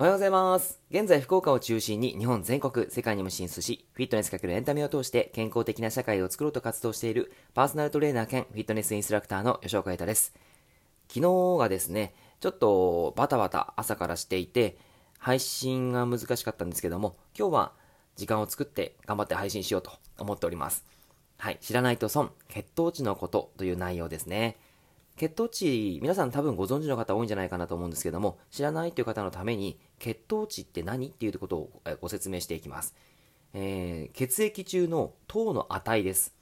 おはようございます。現在、福岡を中心に日本全国、世界にも進出し、フィットネスかけるエンタメを通して健康的な社会を作ろうと活動しているパーソナルトレーナー兼フィットネスインストラクターの吉岡瑛太です。昨日がですね、ちょっとバタバタ朝からしていて、配信が難しかったんですけども、今日は時間を作って頑張って配信しようと思っております。はい、知らないと損、血糖値のことという内容ですね。血糖値、皆さん多分ご存知の方多いんじゃないかなと思うんですけども、知らないという方のために、血糖値って何っていうことをご説明していきます。えー血液中の糖の値です。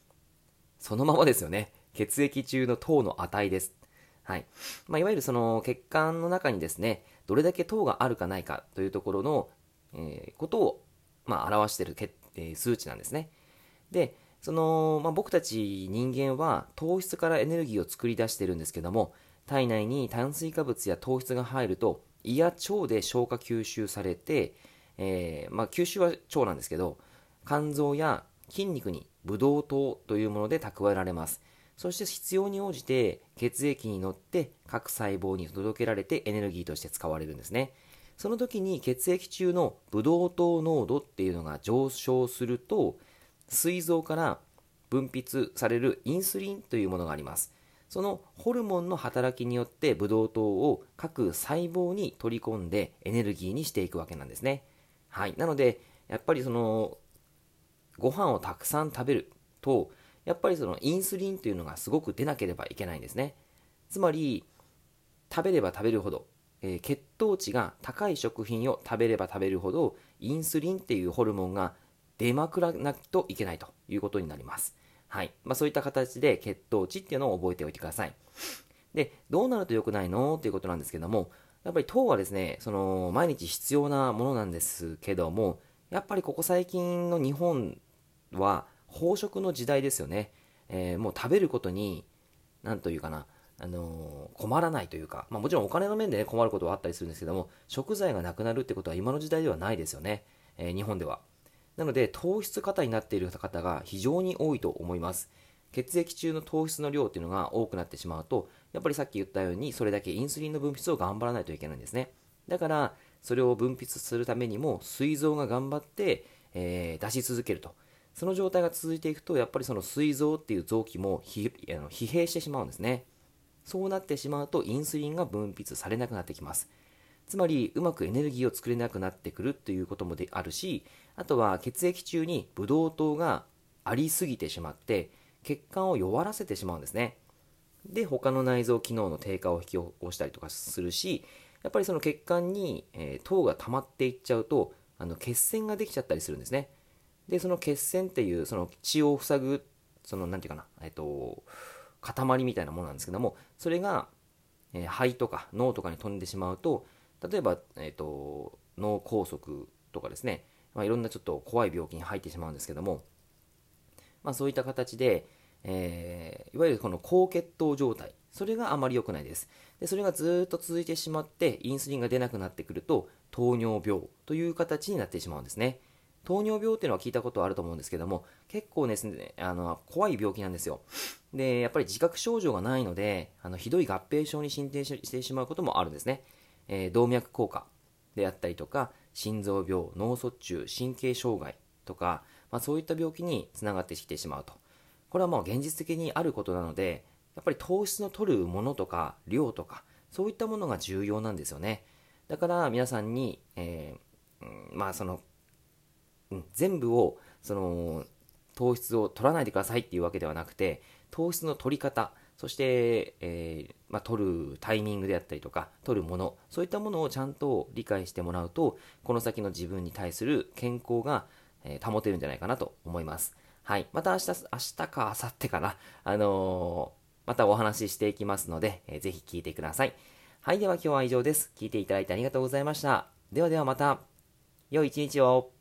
そのままですよね。血液中の糖の値です。はい。まあ、いわゆるその血管の中にですね、どれだけ糖があるかないかというところの、えーことを、まあ、表している、えー数値なんですね。で、その、まあ、僕たち人間は糖質からエネルギーを作り出してるんですけども、体内に炭水化物や糖質が入ると、胃や腸で消化吸収されて、えーまあ、吸収は腸なんですけど、肝臓や筋肉にブドウ糖というもので蓄えられます。そして必要に応じて血液に乗って各細胞に届けられてエネルギーとして使われるんですね。その時に血液中のブドウ糖濃度っていうのが上昇すると、膵臓から分泌されるインスリンというものがあります。そのホルモンの働きによってブドウ糖を各細胞に取り込んでエネルギーにしていくわけなんですね。はい。なので、やっぱりその、ご飯をたくさん食べると、やっぱりそのインスリンというのがすごく出なければいけないんですね。つまり、食べれば食べるほど、えー血糖値が高い食品を食べれば食べるほど、インスリンっていうホルモンが出まくらなきゃいけないということになります。はい。まあそういった形で血糖値っていうのを覚えておいてください。で、どうなると良くないのっていうことなんですけども、やっぱり糖はですね、その、毎日必要なものなんですけども、やっぱりここ最近の日本は飽食の時代ですよね。えーもう食べることに、なんというかな、あのー困らないというか、まあもちろんお金の面でね、困ることはあったりするんですけども、食材がなくなるってことは今の時代ではないですよね。えー日本では。なので、糖質過多になっている方が非常に多いと思います。血液中の糖質の量っていうのが多くなってしまうと、やっぱりさっき言ったように、それだけインスリンの分泌を頑張らないといけないんですね。だから、それを分泌するためにも、膵臓が頑張って、えー出し続けると。その状態が続いていくと、やっぱりその膵臓っていう臓器も疲弊してしまうんですね。そうなってしまうと、インスリンが分泌されなくなってきます。つまり、うまくエネルギーを作れなくなってくるということもであるし、あとは血液中にブドウ糖がありすぎてしまって、血管を弱らせてしまうんですね。で、他の内臓機能の低下を引き起こしたりとかするし、やっぱりその血管に、えー糖が溜まっていっちゃうと、あの血栓ができちゃったりするんですね。で、その血栓っていう、その血を塞ぐ、その、なんていうかな、えっ、と、塊みたいなものなんですけども、それが、えー肺とか脳とかに飛んでしまうと、例えば、えっ、と、脳梗塞とかですね、まあ、いろんなちょっと怖い病気に入ってしまうんですけども、まあ、そういった形で、えーいわゆるこの高血糖状態、それがあまり良くないです。で、それがずっと続いてしまって、インスリンが出なくなってくると、糖尿病という形になってしまうんですね。糖尿病っていうのは聞いたことあると思うんですけども、結構ですね、あの、怖い病気なんですよ。で、やっぱり自覚症状がないので、あの、ひどい合併症に進展してしまうこともあるんですね。えー動脈硬化であったりとか、心臓病、脳卒中、神経障害とか、まあ、そういった病気につながってきてしまうと。これはもう現実的にあることなので、やっぱり糖質の取るものとか量とか、そういったものが重要なんですよね。だから皆さんに、えーまあその、うん全部を、その、糖質を取らないでくださいっていうわけではなくて、糖質の取り方、そして、えーまあ、取るタイミングであったりとか、取るもの、そういったものをちゃんと理解してもらうと、この先の自分に対する健康が、えー保てるんじゃないかなと思います。はい。また明日、明日か明後日かな、あのーまたお話ししていきますので、えーぜひ聞いてください。はい。では今日は以上です。聞いていただいてありがとうございました。ではではまた、良い一日を。